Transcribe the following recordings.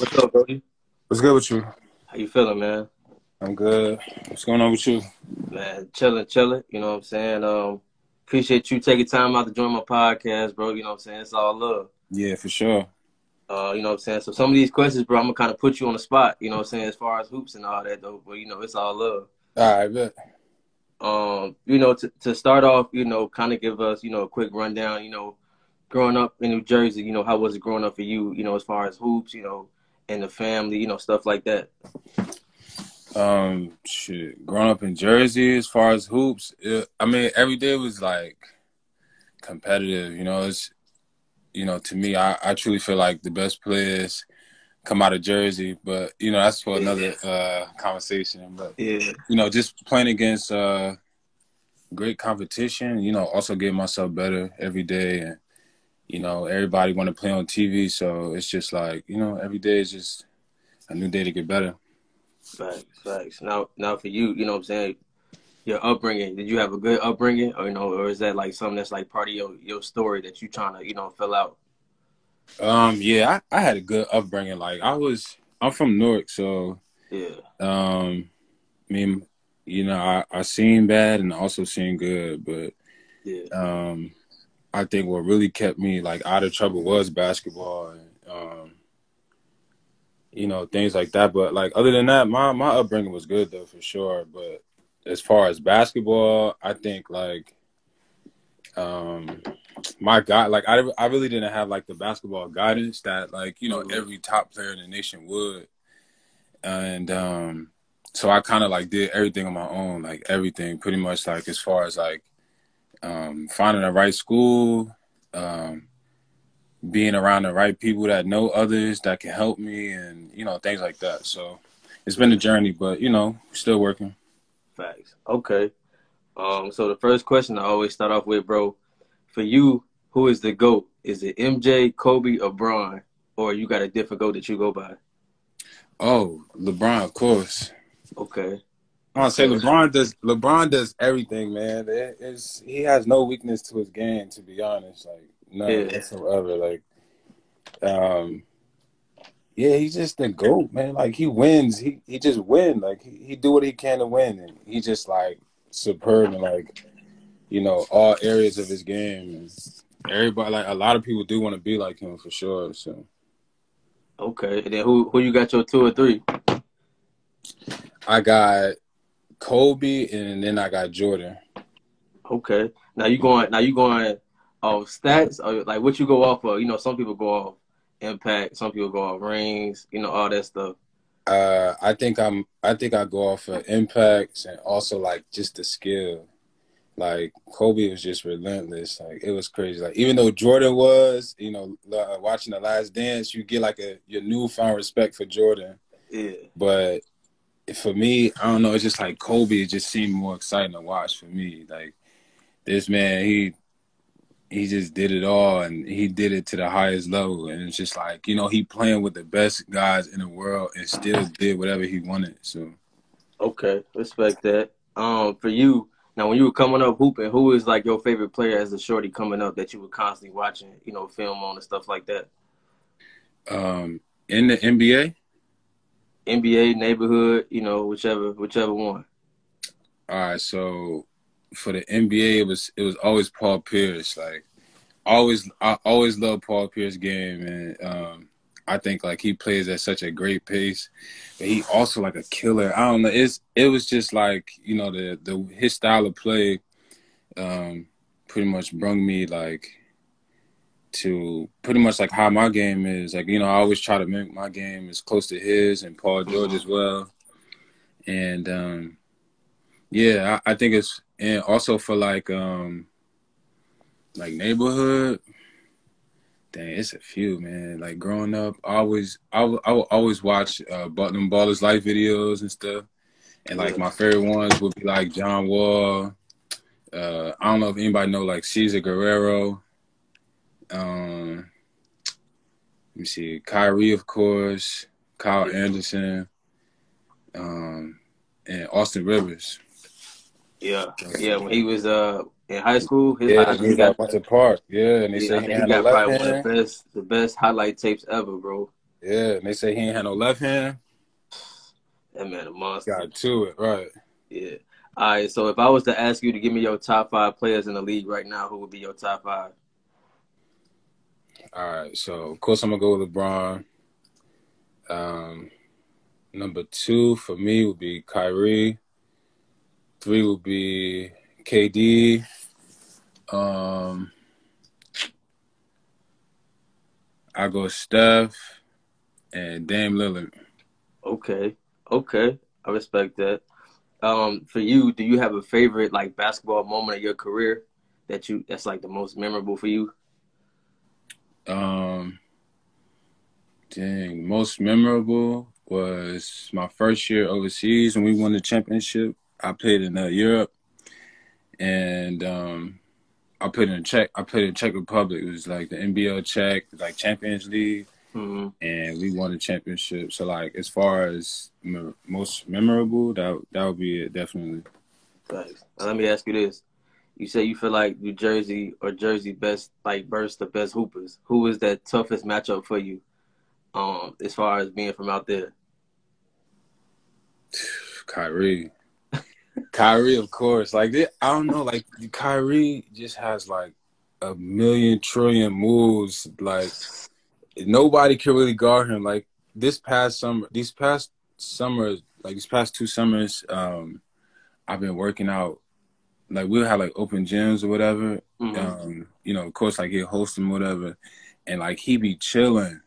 What's up, Brody? What's good with you? How you feeling, man? I'm good. What's going on with you? Man, chilling, chilling. You know what I'm saying? Um, appreciate you taking time out to join my podcast, bro. You know what I'm saying? It's all love. Yeah, for sure. Uh, you know what I'm saying? So some of these questions, bro, I'm gonna kind of put you on the spot. You know what I'm saying? As far as hoops and all that, though. But you know, it's all love. All right, bet. Um, you know, to to start off, you know, kind of give us, you know, a quick rundown. You know, growing up in New Jersey, you know, how was it growing up for you? You know, as far as hoops, you know, and the family, you know, stuff like that. Um, shit. Growing up in Jersey, as far as hoops, it, I mean, every day was like competitive. You know, it's you know, to me, I, I truly feel like the best players come out of Jersey, but you know, that's for another uh, conversation. But Yeah, you know, just playing against uh, great competition. You know, also getting myself better every day, and you know, everybody want to play on TV, so it's just like you know, every day is just a new day to get better. facts, facts. Now, now for you, you know what I'm saying? Your upbringing, did you have a good upbringing, or you know, or is that like something that's like part of your your story that you trying to, you know, fill out? Um, yeah, I, I had a good upbringing. Like I was, I'm from Newark, so Yeah, um, I mean, you know, I I seen bad and also seen good, but yeah, um, I think what really kept me like out of trouble was basketball and um, you know, things like that. But like other than that, my my upbringing was good though for sure. But as far as basketball, I think like um my god like I, I really didn't have like the basketball guidance that like you know Mhm. every top player in the nation would and um so i kind of like did everything on my own like everything pretty much like as far as like um finding the right school um being around the right people that know others that can help me and you know things like that so it's been a journey but you know still working facts. Okay. Um, so the first question I always start off with, bro, for you, who is the GOAT? Is it MJ, Kobe, or Bron? Or you got a different GOAT that you go by? oh lebron of course Okay. I want say LeBron does. LeBron does everything, man. It- it's, he has no weakness to his game, to be honest. Like none Yeah. whatsoever. Like, um, yeah, he's just the goat, man. Like he wins. He he just win. Like he, he do what he can to win, and he just like superb in like you know all areas of his game. And everybody, like a lot of people, do want to be like him for sure. So Okay. And then who who you got your two or three? I got Kobe, and then I got Jordan. Okay. Now you going now you going off stats or like what you go off of? You know, some people go off impact, some people go off rings, you know, all that stuff. Uh, I think I'm. I think I go off of impacts and also like just the skill. Like Kobe was just relentless. Like it was crazy. Like even though Jordan was, you know, uh, watching the Last Dance, you get like a your newfound respect for Jordan. Yeah. But for me, I don't know. It's just like Kobe. It just seemed more exciting to watch for me. Like this man, he he just did it all, and he did it to the highest level. And it's just like you know, he playing with the best guys in the world, and still did whatever he wanted. So Okay. Respect that. Um for you, now when you were coming up hooping, who is like your favorite player as a shorty coming up that you were constantly watching, you know, film on and stuff like that? um, in the NBA, NBA, neighborhood, you know, whichever whichever one. all right. So for the NBA, it was it was always Paul Pierce. Like always, I always loved Paul Pierce game, and um, I think like he plays at such a great pace, but he also like a killer. I don't know. It's it was just like you know the the his style of play, um, pretty much brung me like to pretty much like how my game is. Like you know, I always try to make my game as close to his and Paul George as well, and um, yeah, I, I think it's and also for like um like neighborhood. Dang, it's a few, man. Like growing up, I always I would, I would always watch uh Button Ballers life videos and stuff. And like my favorite ones would be like John Wall. Uh I don't know if anybody know like Cezar Guerrero. Um let me see, Kyrie of course, Kyle Anderson, um, and Austin Rivers. Yeah. Yeah, when he was uh in high school, his Yeah, he got went to park. Yeah, and they Yeah, say he he had got left probably one of the best, the best highlight tapes ever, bro. Yeah, and they say he ain't had no left hand. That man a monster. Got to it, right? Yeah. All right. So if I was to ask you to give me your top five players in the league right now, who would be your top five? All right. So of course I'm gonna go with LeBron. Um, number two for me would be Kyrie. Three would be KD. Um, I go Steph and Dame Lillard. Okay. Okay. I respect that. Um, for you, do you have a favorite like basketball moment of your career that you that's like the most memorable for you? Um, dang, most memorable was my first year overseas when we won the championship. I played in uh, Europe, and um, I played in a Czech. I played in Czech Republic. It was like the NBL Czech, like Champions League, mm-hmm. and we won the championship. So like, as far as me- most memorable, that that would be it definitely. Now, let me ask you this: You say you feel like New Jersey or Jersey best like burst the best hoopers. Who is that toughest matchup for you? Um, as far as being from out there. Kyrie. Kyrie, of course. Like I don't know, like Kyrie just has like a million trillion moves. Like nobody can really guard him. Like this past summer, these past summers, like these past two summers, um, I've been working out. Like we'll have like open gyms or whatever. Mhm. Um, you know, of course, like he'll host them, whatever, and like he be chilling,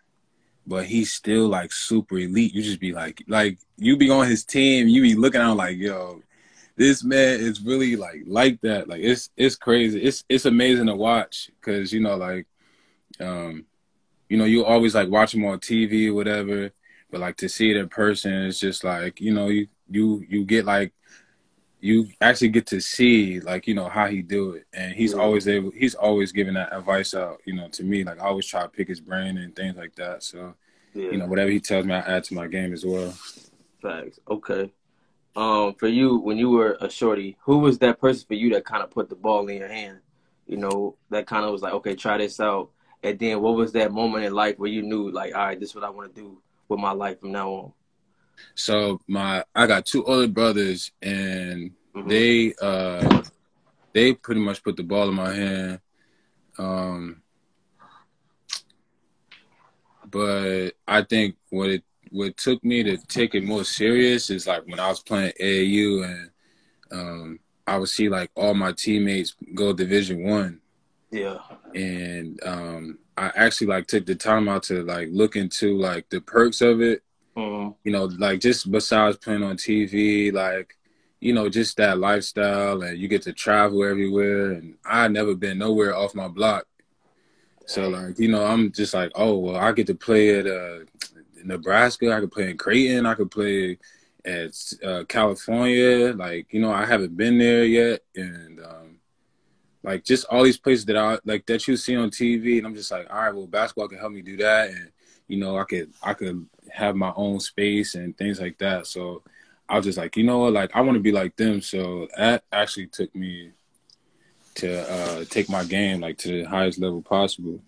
but he's still like super elite. You just be like, like you be on his team, you be looking out like, yo, this man is really like like that. Like it's it's crazy. It's it's amazing to watch because you know like, um, you know you always like watch him on TV or whatever, but like to see it in person, it's just like you know you you you get like you actually get to see like you know how he do it and he's always able he's always giving that advice out you know to me like i always try to pick his brain and things like that so Yeah. you know whatever he tells me i add to my game as well Facts. Okay. Um, for you, when you were a shorty, who was that person for you that kind of put the ball in your hand? You know, that kind of was like, okay, try this out. And then, what was that moment in life where you knew, like, all right, this is what I want to do with my life from now on? So my i got two older brothers and Mhm. they uh they pretty much put the ball in my hand um but i think what it what took me to take it more serious is like when i was playing aau and um i would see like all my teammates go division one Yeah. and um i actually like took the time out to like look into like the perks of it Mhm. you know, like just besides playing on TV, like, you know, just that lifestyle and you get to travel everywhere. And I never been nowhere off my block. So like, you know, I'm just like, oh well, I get to play at uh, Nebraska. I could play in Creighton. I could play at uh, California. Like, you know, I haven't been there yet, and um, like just all these places that I like that you see on TV, and I'm just like, all right, well, basketball can help me do that, and you know, I could I could have my own space and things like that. So I was just like, you know what, like I want to be like them. So that actually took me to uh, take my game like to the highest level possible.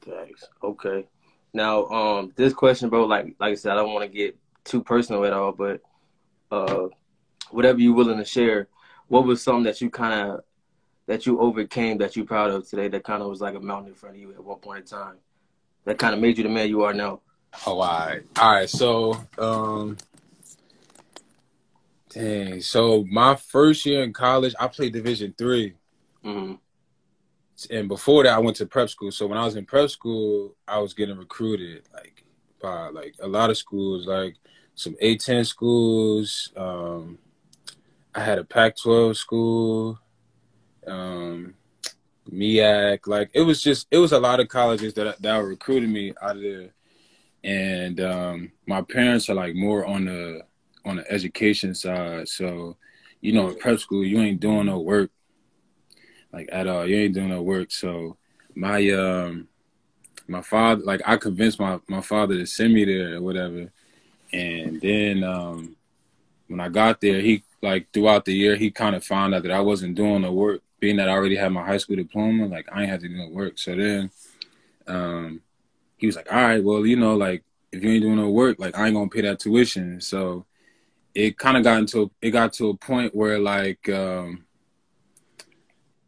Thanks. Okay. Now, um, this question, bro, like like I said, I don't want to get too personal at all, but uh, whatever you're willing to share, what was something that you kind of that you overcame that you're proud of today that kind of was like a mountain in front of you at one point in time that kind of made you the man you are now? Oh, all right. All right. So, um, dang. So my first year in college, I played Division three, hmm and before that, I went to prep school. So when I was in prep school, I was getting recruited like by like a lot of schools, like some A10 schools. Um, I had a Pac-12 school, um, MEAC. Like it was just it was a lot of colleges that that were recruiting me out of there, and um, my parents are like more on the on the education side. So, you know, in prep school, you ain't doing no work, like at all. You ain't doing no work. So, my um, my father, like, I convinced my my father to send me there or whatever, and then um, when I got there, he like throughout the year, he kind of found out that I wasn't doing the work, being that I already had my high school diploma. Like, I ain't had to do no work. So then, um, he was like, "All right, well, you know, like." if you ain't doing no work, like I ain't gonna pay that tuition. So it kind of got into it got to a point where like um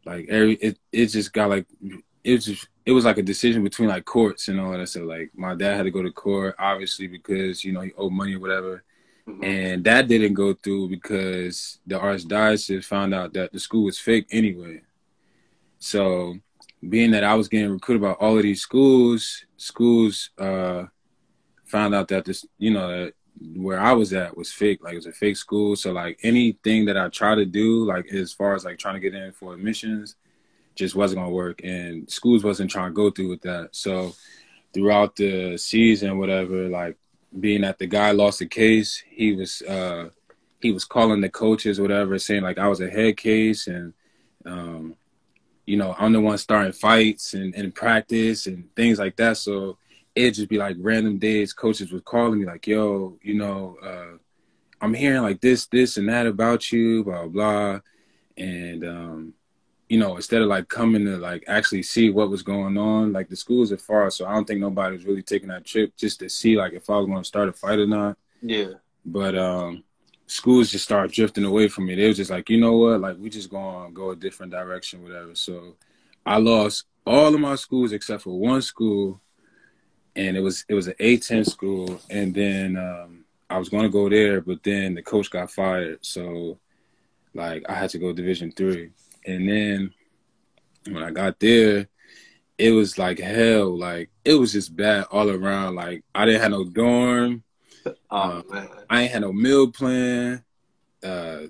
like every it it just got like it was just it was like a decision between like courts and all that. So like my dad had to go to court, obviously because you know he owed money or whatever. Mm-hmm. And that didn't go through because the archdiocese found out that the school was fake anyway. So being that I was getting recruited by all of these schools, schools uh, found out that this, you know, that where I was at was fake. Like it was a fake school. So like anything that I try to do, like as far as like trying to get in for admissions, just wasn't gonna work. And schools wasn't trying to go through with that. So throughout the season, whatever, like being that the guy lost the case, he was uh he was calling the coaches, whatever, saying like I was a head case and um you know, I'm the one starting fights and, and practice and things like that. So it'd just be like random days coaches would call me like, yo, you know, uh, I'm hearing like this, this and that about you, blah, blah. And, um, you know, instead of like coming to like actually see what was going on, like the schools are far, so I don't think nobody was really taking that trip just to see like if I was going to start a fight or not. Yeah. But um, schools just started drifting away from me. They was just like, you know what, like we just gonna go a different direction, whatever. So I lost all of my schools except for one school, and it was it was an A10 school, and then um, I was gonna go there, but then the coach got fired, so like I had to go Division three, and then when I got there. It was like hell, like it was just bad all around. Like I didn't have no dorm, Oh, uh, I ain't had no meal plan. Uh,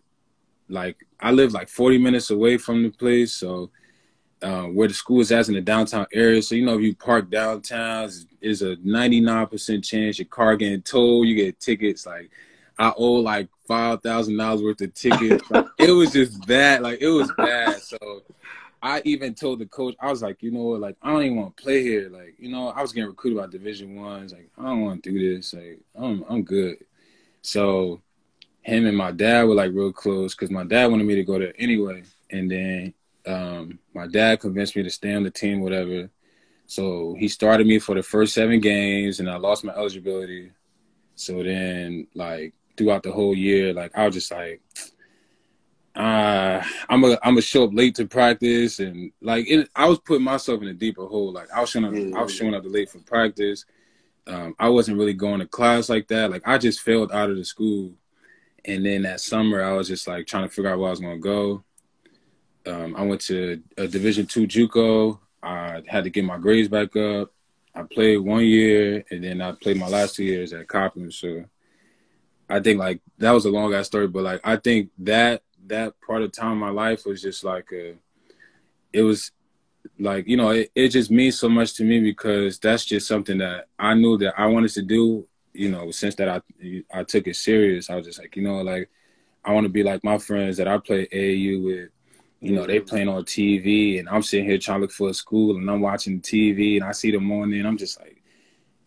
like I live like 40 minutes away from the place, so uh, where the school is at in the downtown area. So you know, if you park downtown, is a 99% chance your car getting towed. You get tickets. Like I owe like five thousand dollars worth of tickets. like, it was just bad. Like it was bad. So I even told the coach, I was like, you know what, like I don't even want to play here. Like, you know, I was getting recruited by Division Ones. Like, I don't want to do this. Like, I'm I'm good. So him and my dad were like real close because my dad wanted me to go there anyway. And then um, my dad convinced me to stay on the team, whatever. So he started me for the first seven games, and I lost my eligibility. So then, like throughout the whole year, like I was just like, uh, I'm a I'm a show up late to practice and like it, I was putting myself in a deeper hole. Like I was showing up, yeah. I was showing up late for practice. Um, I wasn't really going to class like that. Like I just failed out of the school, and then that summer I was just like trying to figure out where I was gonna go. Um, I went to a Division two JUCO. I had to get my grades back up. I played one year, and then I played my last two years at Coppin. So I think like that was a long ass story, but like I think that that part of time in my life was just like a, it was like you know it, it just means so much to me because that's just something that I knew that I wanted to do. You know, since that I I took it serious, I was just like, you know, like I want to be like my friends that I play AAU with. You know, they mm-hmm. playing on TV, and I'm sitting here trying to look for a school, and I'm watching TV, and I see them on there, and I'm just like,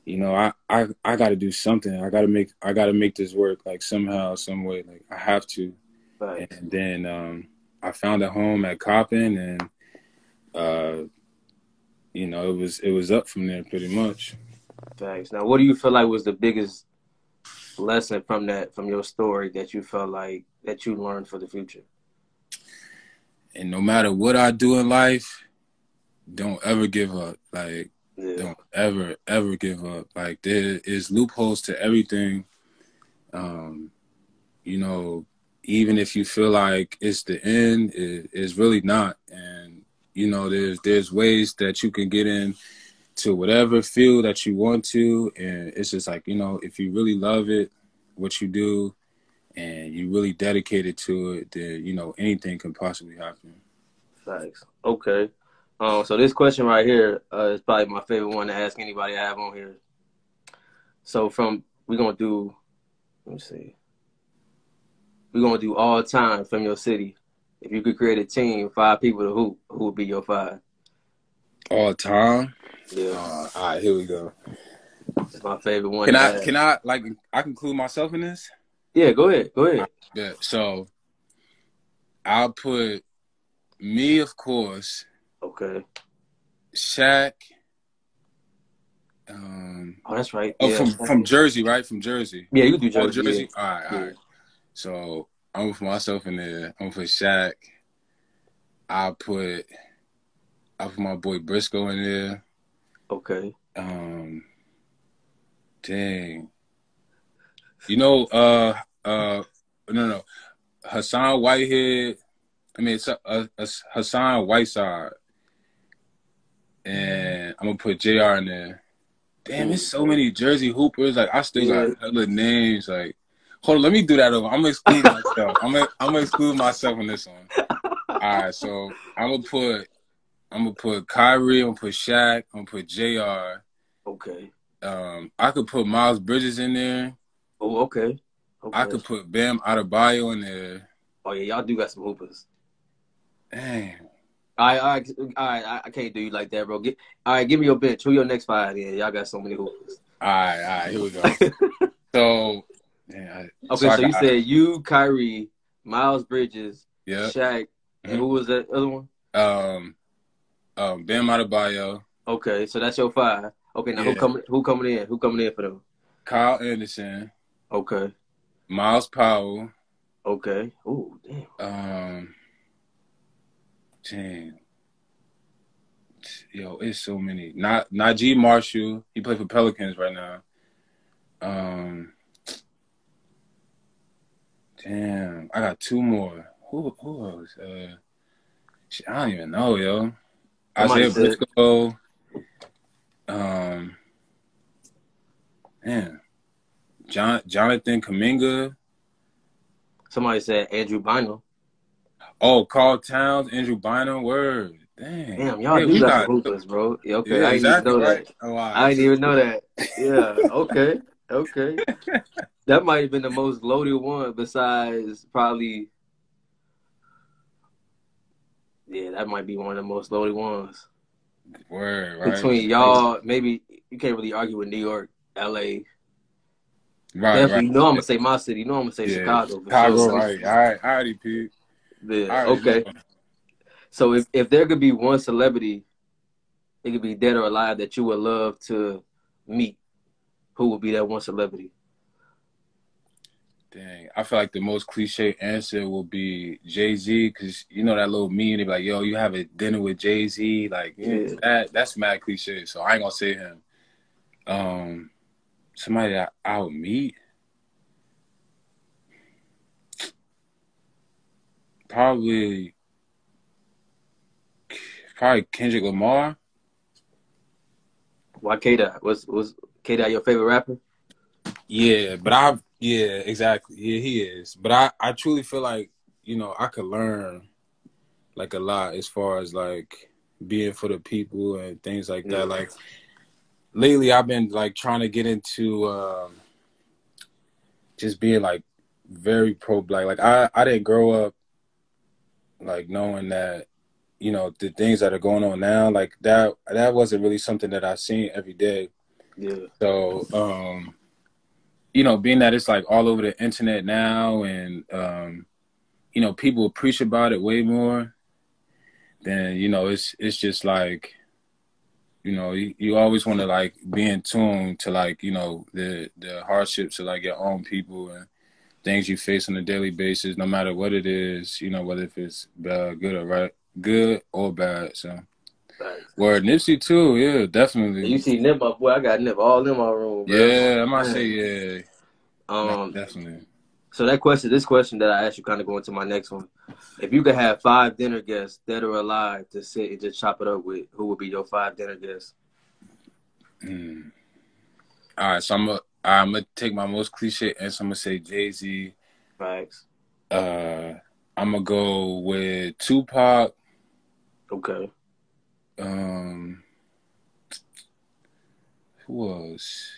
you know, I I I got to do something. I got to make I got to make this work like somehow, some way. Like I have to. Right. And then um, I found a home at Coppin, and uh, you know, it was it was up from there pretty much. Thanks. Now, what do you feel like was the biggest lesson from that from your story that you felt like that you learned for the future? And no matter what I do in life, don't ever give up. Like, yeah. don't ever ever give up. Like, there is loopholes to everything. Um, you know, even if you feel like it's the end, it, it's really not. And you know, there's there's ways that you can get in to whatever field that you want to, and it's just like you know, if you really love it, what you do, and you really dedicated to it, then you know anything can possibly happen. Thanks. Okay. Um, so this question right here uh, is probably my favorite one to ask anybody I have on here. So from we're gonna do, let me see we're gonna do all time from your city. If you could create a team, five people to hoop, who would be your five? All time. Yeah. Uh, all right, here we go. It's my favorite one. Can I? Can I like? I include myself in this. Yeah, go ahead. Go ahead. Yeah. So, I'll put me, of course. Okay. Shaq. Um, oh, that's right. Oh, yeah. from from Jersey, right? From Jersey. Yeah, you do Jersey. Oh, Jersey. Yeah. All right, all right. So I'm put myself in there. I'm put Shaq. I put I put my boy Briscoe in there. Okay. Um, dang. You know, uh, uh, no, no, Hassan Whitehead. I mean, it's uh, Hassan Whiteside, and I'm gonna put J.R. in there. Damn, there's so many Jersey Hoopers. Like I still Yeah. got other names. Like, hold on, let me do that over. I'm gonna exclude myself. I'm gonna, I'm gonna exclude myself in this one. All right, so I'm gonna put, I'm gonna put Kyrie. I'm gonna put Shaq. I'm gonna put J.R. Okay. Um, I could put Miles Bridges in there. Oh, okay. Okay. I could put Bam Adebayo in there. Oh yeah, y'all do got some hoopers. Dang. All right, all right, all right. I, I can't do you like that, bro. Get, all right, give me your bench. Who your next five? Yeah, y'all got so many hoopers. All right, all right, here we go. so, yeah, I- Okay, I so you got- said you, Kyrie, Miles Bridges, yeah, Shaq, and Mhm. who was that other one? um, um, Bam Adebayo, Okay, so that's your five. Okay, now who coming? Who coming in? Who coming in for them? Kyle Anderson, Okay, Myles Powell, okay. Ooh, damn. um, dang. Yo, it's so many. Not Naji Marshall. He played for Pelicans right now. Um, damn, I got two more. Who who else? Uh, I don't even know, yo. Isaiah said- Briscoe. Um, man, John Jonathan Kuminga. Somebody said Andrew Bynum. Oh, Karl Towns, Andrew Bynum. Word. Dang. Damn, y'all Hey, do got hoopers, bro. Yeah, okay, Yeah, I didn't exactly even know right. that. Oh, wow. I didn't even know that. Yeah, okay, okay. That might have been the most loaded one besides probably. Yeah, that might be one of the most loaded ones. Word, right? Between y'all, maybe you can't really argue with New York, L.A. right, Definitely, right. you know I'm gonna say my city. You know I'm gonna say Yeah. Chicago. Chicago, sure. right? All right, all righty, Pete. Yeah, All right, okay. So if, if there could be one celebrity, it could be dead or alive that you would love to meet, who would be that one celebrity? Dang, I feel like the most cliche answer will be Jay Z because you know that little meme. They be like, "Yo, you have a dinner with Jay Z." Like yeah, Yeah. that. That's mad cliche. So I ain't gonna say him. Um, somebody that I would meet. Probably, probably Kendrick Lamar. Why K Dot? Was was K Dot your favorite rapper? Yeah, but I yeah, exactly. Yeah, he is. But I I truly feel like, you know, I could learn like a lot as far as like being for the people and things like Yeah. that. Like lately I've been like trying to get into um just being like very pro black. Like I I didn't grow up like knowing that you know the things that are going on now like that that wasn't really something that I seen every day. Yeah, So, um, you know, being that it's like all over the internet now, and um, you know, people preach about it way more. Then you know, it's it's just like, you know, you, you always want to like be in tune to like you know the the hardships of like your own people and things you face on a daily basis, no matter what it is. You know, whether if it's uh, good or right, good or bad. So, facts. word Nipsey too, yeah, definitely. You see Nip, my boy. I got Nip all in my room. Bro. Yeah, I might say yeah. Um. definitely. So that question, this question that I asked you, kind of going to my next one. If you could have five dinner guests, dead or alive, to sit and just chop it up with, who would be your five dinner guests? Mm. All right, so I'm gonna I'm gonna take my most cliche answer. I'm gonna say Jay Z. Facts. Uh, I'm gonna go with Tupac. Okay. Um, who else?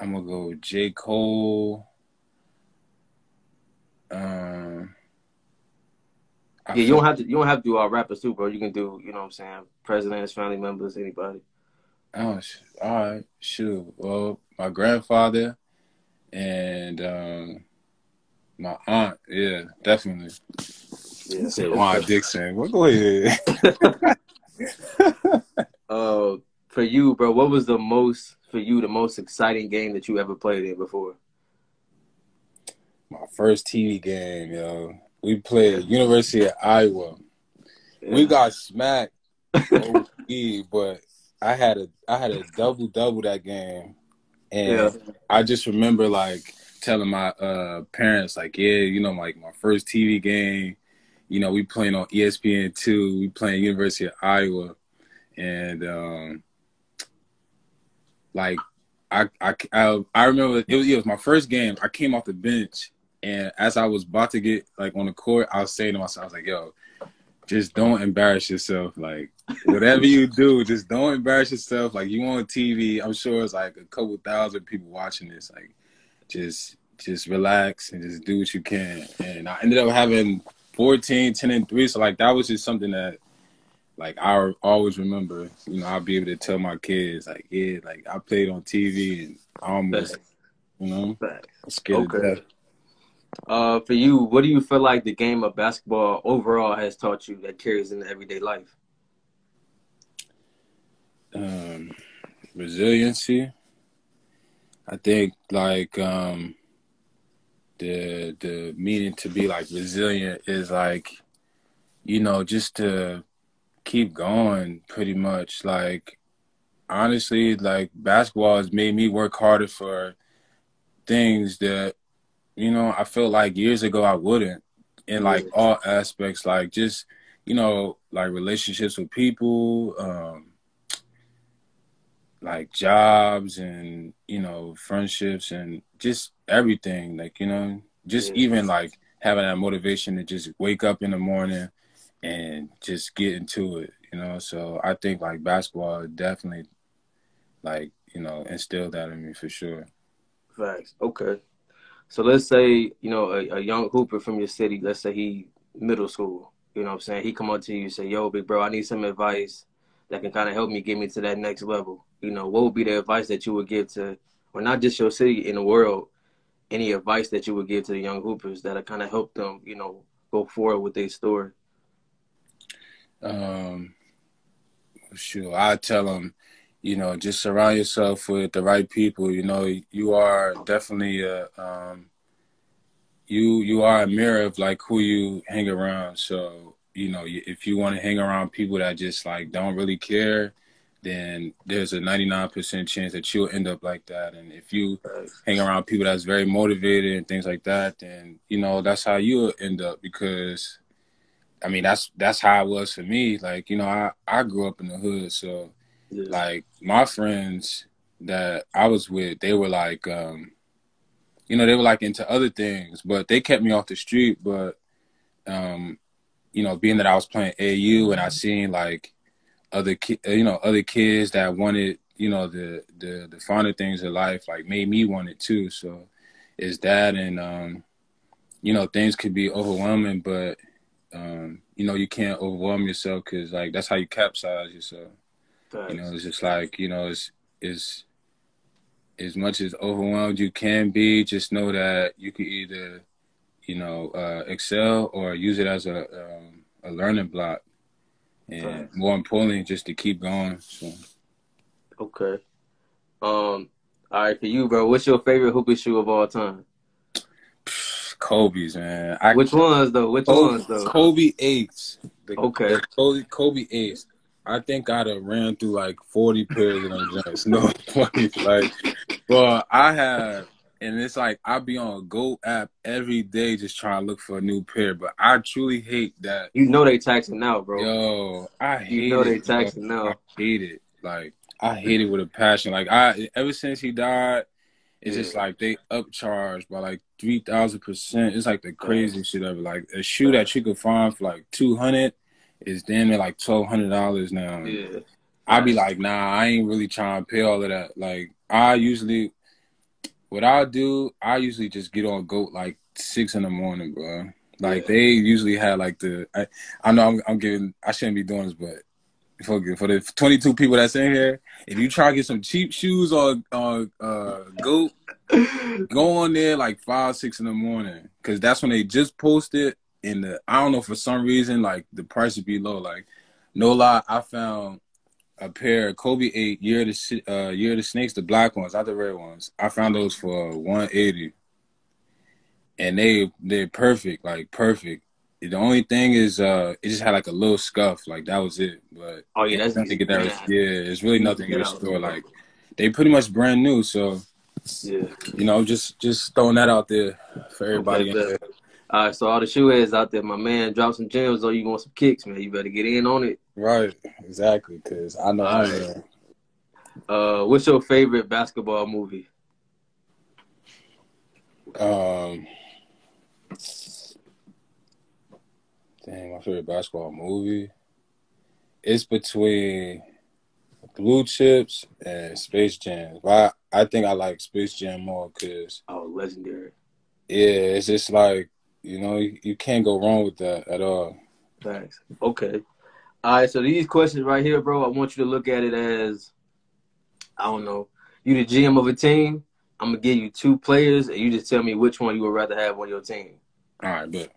I'm gonna go J Cole. Um, I Yeah, you don't have to. You don't have to do all rappers too, bro. You can do, you know what I'm saying, presidents, family members, anybody. Oh, all right, shoot. Well, my grandfather and um, my aunt. Yeah, definitely. Yeah. Say Juan Dixon. Well, go ahead. Uh, for you, bro, what was the most for you the most exciting game that you ever played in before? My first TV game, yo. We played University of Iowa. Yeah. We got smacked, but I had a I had a double double that game, and yeah. I just remember like telling my uh, parents like, yeah, you know, like my first TV game, you know, we playing on ESPN two, we playing University of Iowa, and um, like I, I I I remember it was, it was my first game. I came off the bench, and as I was about to get like on the court, I was saying to myself, I was like, yo, just don't embarrass yourself. Like whatever you do, just don't embarrass yourself. Like you on TV, I'm sure it's like a couple thousand people watching this. Like just just relax and just do what you can. And I ended up having 14, 10 and 3. So like that was just something that like I always remember. You know, I'll be able to tell my kids like, yeah, like I played on TV and I almost you know scared okay. Uh, for you, what do you feel like the game of basketball overall has taught you that carries into everyday life? Um, resiliency. I think like um, the the meaning to be like resilient is like, you know, just to keep going. Pretty much, like honestly, like basketball has made me work harder for things that you know, I felt like years ago I wouldn't in like all aspects, like just, you know, like relationships with people, um, like jobs and, you know, friendships and just everything. Like, you know, just even like having that motivation to just wake up in the morning and just get into it, you know. So I think like basketball definitely like, you know, instilled that in me for sure. Facts. Okay. So let's say, you know, a, a, young hooper from your city, let's say he middle school, you know what I'm saying? He come up to you and say, yo, big bro, I need some advice that can kind of help me get me to that next level. You know, what would be the advice that you would give to, or not just your city, in the world, any advice that you would give to the young hoopers that kind of help them, you know, go forward with their story? Um, sure. I tell them, you know, just surround yourself with the right people. You know, you are definitely a um, you you are a mirror of like who you hang around. So you know, if you want to hang around people that just like don't really care, then there's a 99% chance that you'll end up like that. And if you hang around people that's very motivated and things like that, then you know that's how you'll end up because. I mean that's that's how it was for me. Like you know, I I grew up in the hood, so Like my friends that I was with, they were like, um, you know, they were like into other things, but they kept me off the street. But, um, you know, being that I was playing AU and I seen like other, ki- you know, other kids that wanted, you know, the the the finer things of life, like made me want it too. So, is that and um, you know, things could be overwhelming, but um, you know, you can't overwhelm yourself because like that's how you capsize yourself. Thanks. You know, it's just like you know, it's is as much as overwhelmed you can be. Just know that you can either you know uh, excel or use it as a um, a learning block, and Thanks. more importantly, just to keep going. So. Okay. Um. All right, for you, bro. What's your favorite hoopy shoe of all time? Kobe's, man. I, Which ones though? Which Kobe, ones though? Kobe eights. The, okay. The Kobe Kobe eights. I think I'd have ran through like 40 pairs of them joints. No. Like, but I have, and it's like I be on a Go app every day just trying to look for a new pair. But I truly hate that. You know they taxing now, bro. Yo, I hate You know they taxing bro. now. I hate it. Like, I hate it with a passion. Like, I ever since he died, it's yeah. just like they upcharge by like three thousand percent. It's like the craziest shit ever. Like a shoe that you could find for like two hundred is damn near like twelve hundred dollars now. Yeah. I'd be like, nah, I ain't really trying to pay all of that. Like I usually what I do, I usually just get on goat like six in the morning, bro. Like yeah. they usually have like the I, I know I'm, I'm giving I shouldn't be doing this, but for for the 22 people that's in here, if you try to get some cheap shoes or uh, uh goat, go on there like five six in the morning because that's when they just posted and the I don't know for some reason like the price would be low. Like no lie, I found a pair of Kobe eight year the uh, year the snakes, the black ones, not the red ones. I found those for one eighty, and they they're perfect, like perfect. The only thing is, uh, it just had like a little scuff, like that was it. But oh yeah, that's nothing to get that. Yeah, it's really nothing to get store. Like they pretty much brand new, so yeah, you know, just just throwing that out there for everybody. Okay, all right, so all the shoe heads out there, my man, drop some gems or you want some kicks, man. You better get in on it. Right, exactly, because I know. All right. Uh, what's your favorite basketball movie? Um, dang, my favorite basketball movie. It's between Blue Chips and Space Jam. But I, I think I like Space Jam more because oh, legendary. Yeah, it's just like you know, you, you can't go wrong with that at all. Thanks. Okay. All right. So these questions right here, bro, I want you to look at it as, I don't know, you the GM of a team. I'm gonna give you two players, and you just tell me which one you would rather have on your team. All right, good.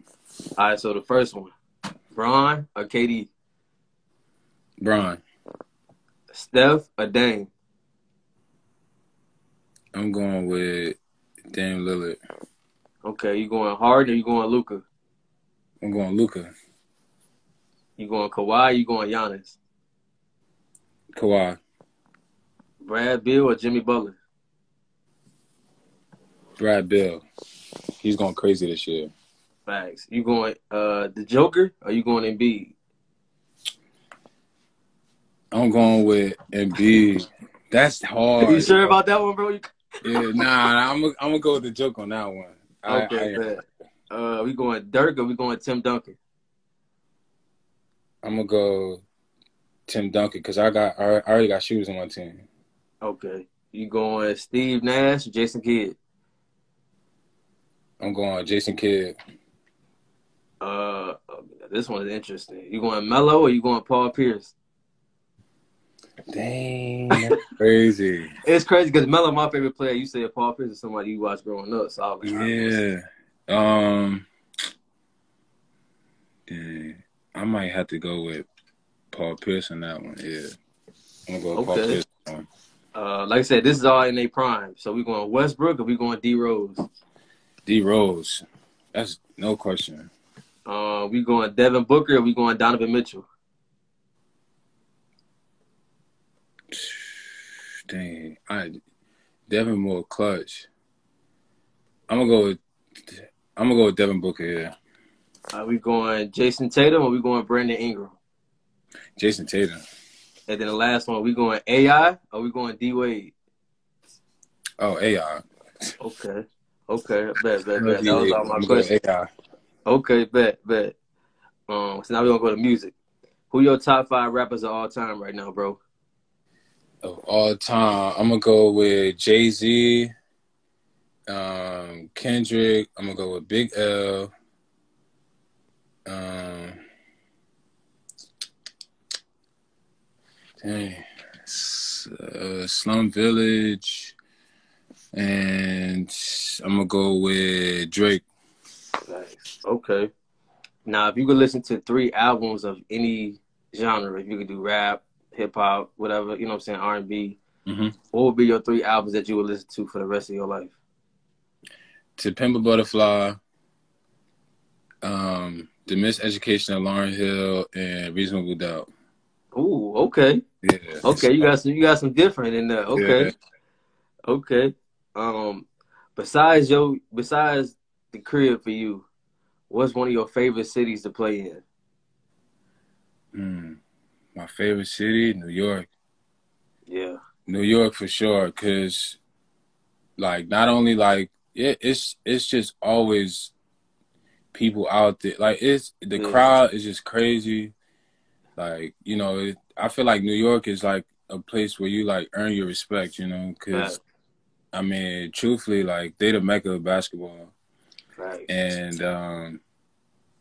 All right. So the first one, Bron or KD? Bron. Steph or Dame? I'm going with Dame Lillard. Okay, you going Harden or you going Luka? I'm going Luka. You going Kawhi? You going Giannis? Kawhi. Brad Beal or Jimmy Butler? Brad Beal. He's going crazy this year. Facts. You going uh the Joker or you going Embiid? I'm going with Embiid. That's hard. Are you sure about that one, bro? Yeah, nah, I'm gonna I'm gonna go with the joke on that one. Okay, I, I, uh, we going Dirk or we going Tim Duncan? I'm gonna go Tim Duncan because I got I already got shoes on my team. Okay, you going Steve Nash or Jason Kidd? I'm going Jason Kidd. Uh, this one is interesting. You going Melo or you going Paul Pierce? Dang, crazy. it's crazy because Melo, my favorite player. You said Paul Pierce is somebody you watched growing up, so I was yeah. Um, yeah, I might have to go with Paul Pierce on that one. Yeah, I'm gonna go with okay. Paul Pierce. One. Uh, like I said, this is all in a prime. So we're going Westbrook or we going D Rose? D Rose. That's no question. Uh, we going Devin Booker or we going Donovan Mitchell? Dang, I Devin more clutch. I'm gonna go with I'm gonna go with Devin Booker here. Are we going Jayson Tatum or we going Brandon Ingram? Jayson Tatum. And then the last one, we going AI or we going D Wade? Oh, AI. Okay. Okay. Bet, bet, bet. That was all my questions. Okay, bet, bet. Um, so now we're gonna go to music. Who your top five rappers of all time right now, bro? Of all time, I'm gonna go with Jay Z, um, Kendrick. I'm gonna go with Big L. Um, dang, uh, Slum Village, and I'm gonna go with Drake. Nice. Okay. Now, if you could listen to three albums of any genre, if you could do rap, hip hop, whatever, you know what I'm saying, R and B. Mm-hmm. What would be your three albums that you would listen to for the rest of your life? To Pimp a Butterfly, um, The Miseducation of Lauryn Hill, and Reasonable Doubt. Ooh, okay. Yeah. Okay, you got some you got some different in there. Okay. Yeah. Okay. Um besides your besides the crib for you, what's one of your favorite cities to play in? Hmm my favorite city, New York. Yeah. New York for sure, cause like not only like it, it's it's just always people out there. Like it's the yeah. crowd is just crazy. Like you know, it, I feel like New York is like a place where you like earn your respect. You know, cause I mean, truthfully, like they the mecca of basketball. Right. And um,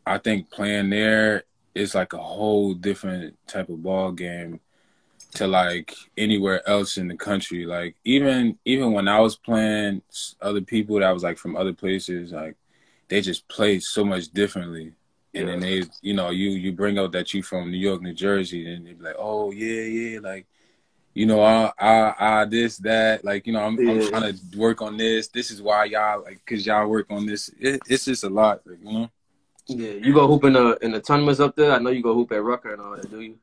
I think playing there it's like a whole different type of ball game to like anywhere else in the country. Like even even when I was playing other people that was like from other places, like they just played so much differently. and then they, you know, you you bring out that you from New York, New Jersey, and they be like, oh yeah, yeah, like, you know, I I, I this that, like, you know, I'm, yeah. I'm trying to work on this. This is why y'all like, cause y'all work on this. It, it's just a lot, like, you know. Yeah, you go hoop in the in the tournaments up there. I know you go hoop at Rucker and all that, do you?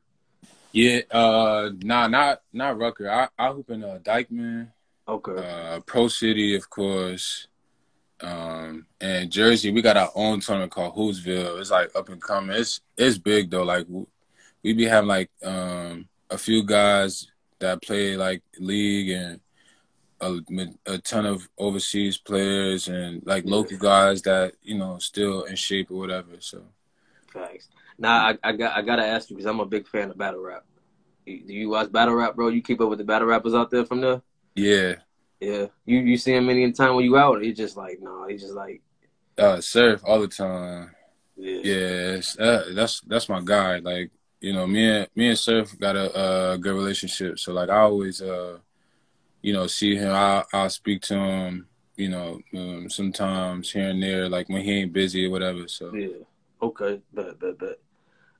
Yeah, uh, nah, not not Rucker. I I hoop in uh, Dyckman. Okay. Uh, Pro City, of course. Um, and Jersey, we got our own tournament called Hoopsville. It's like up and coming. It's it's big though. Like we be having like um a few guys that play like league and a, a ton of overseas players and like local guys that you know still in shape or whatever. So. Thanks. Now I, I got I gotta ask you because I'm a big fan of battle rap. Do you watch battle rap, bro? You keep up with the battle rappers out there from there? Yeah. Yeah. You you see him any time when you out? He's just like no. He's just like. Uh, surf all the time. Yeah. Yeah. Uh, that's that's my guy. Like you know, me and me and Surf got a, a good relationship. So like I always uh, you know, see him. I I'll speak to him. You know, um, sometimes here and there, like when he ain't busy or whatever. So yeah. Okay. Bet bet bet.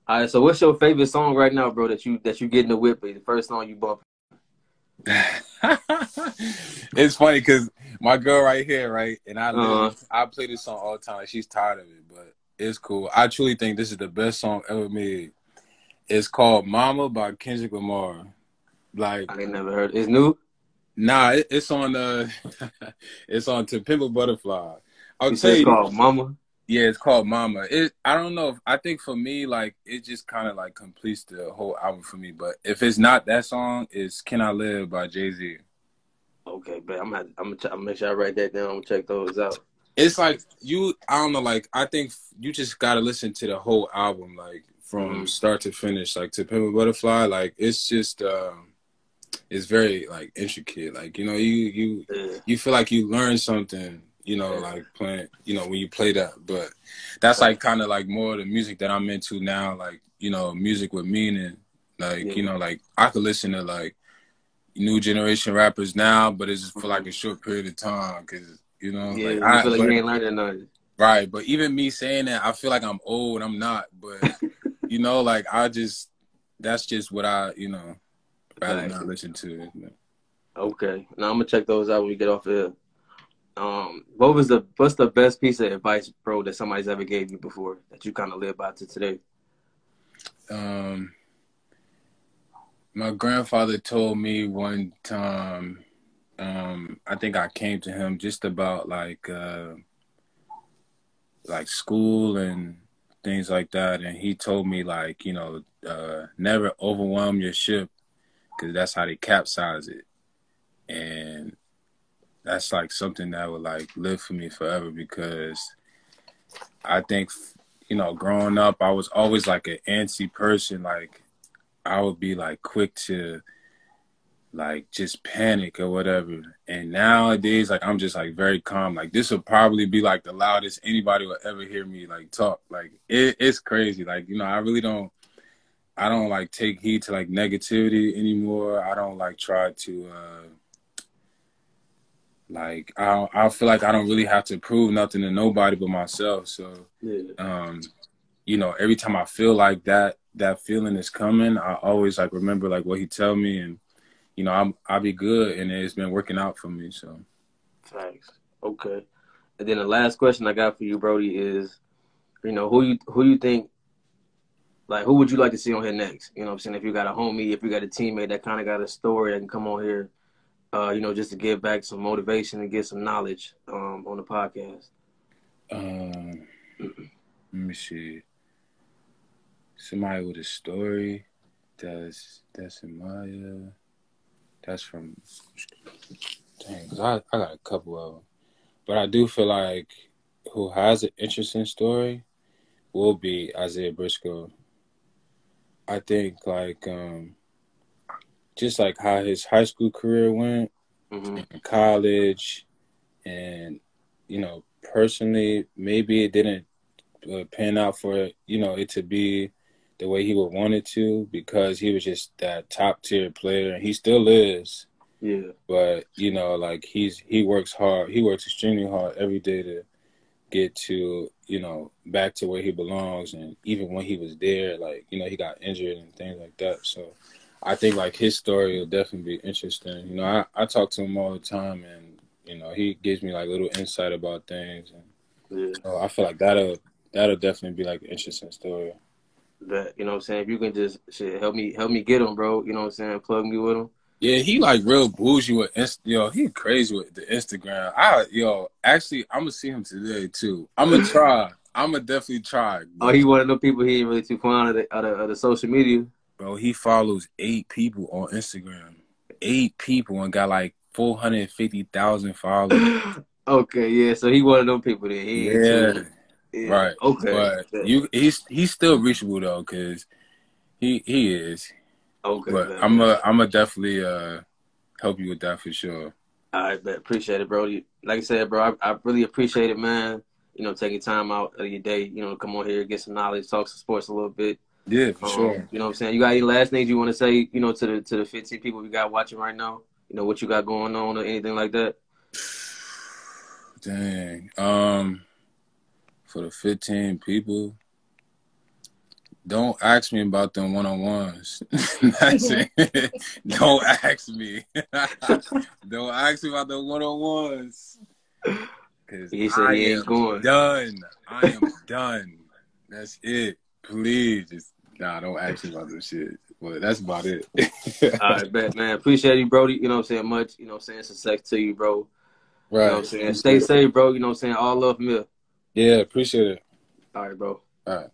All right. So what's your favorite song right now, bro? That you that you get in the whip? The first song you bump. it's funny because my girl right here, right, and I uh-huh. I play this song all the time. She's tired of it, but it's cool. I truly think this is the best song ever made. It's called "Mama" by Kendrick Lamar. Like I ain't never heard. It's new. Nah, it, it's on. Uh, it's on "To Pimp a Butterfly." Tell you, called "Mama." Yeah, it's called Mama. It I don't know if I think for me like it just kind of like completes the whole album for me. But if it's not that song, it's Can I Live by Jay Z. Okay, but I'm gonna I'm gonna, make sure I write that down. I'm gonna check those out. It's like you I don't know like I think you just gotta listen to the whole album like from mm-hmm. start to finish like to Pimp a Butterfly like it's just um it's very like intricate like you know you you yeah. you feel like you learn something you know, yeah. like playing, you know, when you play that. But that's like kind of like more the music that I'm into now, like, you know, music with meaning. Like, yeah. you know, like I could listen to like new generation rappers now, but it's just for like a mm-hmm. short period of time because, you know, yeah, like, I feel like but, you ain't learning nothing. Right. But even me saying that, I feel like I'm old. I'm not. But, you know, like I just, that's just what I, you know, rather not listen to. it Okay. Now I'm to check those out when we get off here um, what was the what's the best piece of advice, bro, that somebody's ever gave you before that you kind of live by to today? Um, my grandfather told me one time. Um, I think I came to him just about like uh, like school and things like that, and he told me like you know uh, never overwhelm your ship because that's how they capsize it, and that's like something that would like live for me forever because I think you know growing up I was always like an antsy person. Like I would be like quick to like just panic or whatever. And nowadays like I'm just like very calm. Like this will probably be like the loudest anybody will ever hear me like talk. Like it, it's crazy. Like you know I really don't I don't like take heed to like negativity anymore I don't like try to uh like I I feel like I don't really have to prove nothing to nobody but myself. So yeah. um, you know, every time I feel like that that feeling is coming, I always like remember like what he tell me and you know, I'm I'll be good and it's been working out for me. So thanks. Okay. And then the last question I got for you, Brody, is you know, who you who do you think like who would you like to see on here next? You know I'm saying? If you got a homie, if you got a teammate that kinda got a story that can come on here uh, you know, just to give back some motivation and get some knowledge um, on the podcast? Um, let me see. Somebody with a story that's that's uh, that's from dang, cause I I got a couple of them, but I do feel like who has an interesting story will be Isaiah Briscoe. I think like um just like how his high school career went, mm-hmm. college, and you know, personally, maybe it didn't uh, pan out for you know it to be the way he would want it to because he was just that top tier player, and he still is. Yeah. But you know, like he's he works hard. He works extremely hard every day to get to you know back to where he belongs, and even when he was there, like you know he got injured and things like that. So I think like his story will definitely be interesting. You know, I I talk to him all the time, and you know he gives me like little insight about things, and yeah. so I feel like that'll that'll definitely be like an interesting story. That you know what I'm saying. If you can just shit, help me help me get him, bro. You know what I'm saying. Plug me with him. Yeah, he like real bougie with Inst- yo. He crazy with the Instagram. I yo, actually, I'm gonna see him today too. I'm gonna try. I'm gonna definitely try. Oh, bro. Oh, he one of the people he ain't really too fond of the, of the, of the social media. Bro, he follows eight people on Instagram. Eight people and got like four hundred fifty thousand followers. okay, yeah. So he one of them people that he yeah. yeah. Right. Okay. But you he's he's still reachable though, cause he he is. Okay. But I'm a I'm a definitely uh help you with that for sure. All right, bet. Appreciate it, bro. Like I said, bro, I, I really appreciate it, man. You know, taking time out of your day, you know, to come on here, get some knowledge, talk some sports a little bit. Yeah, for um, sure. You know what I'm saying? You got any last things you want to say, you know, to the to the 15 people we got watching right now? You know, what you got going on or anything like that? Dang. Um for the 15 people, don't ask me about them one on ones. That's it. Don't ask me. Don't ask me about the one on ones. Cause he said I he ain't going. Done. I am done. That's it. Please, just nah. Don't ask me about this shit. But that's about it. All right, bet, man. Appreciate you, Brody. You know what I'm saying? Much. You know what I'm saying? Success to you, bro. Right. You know what I'm saying? Stay safe, bro. You know what I'm saying? All love, me. Yeah, appreciate it. All right, bro. All right.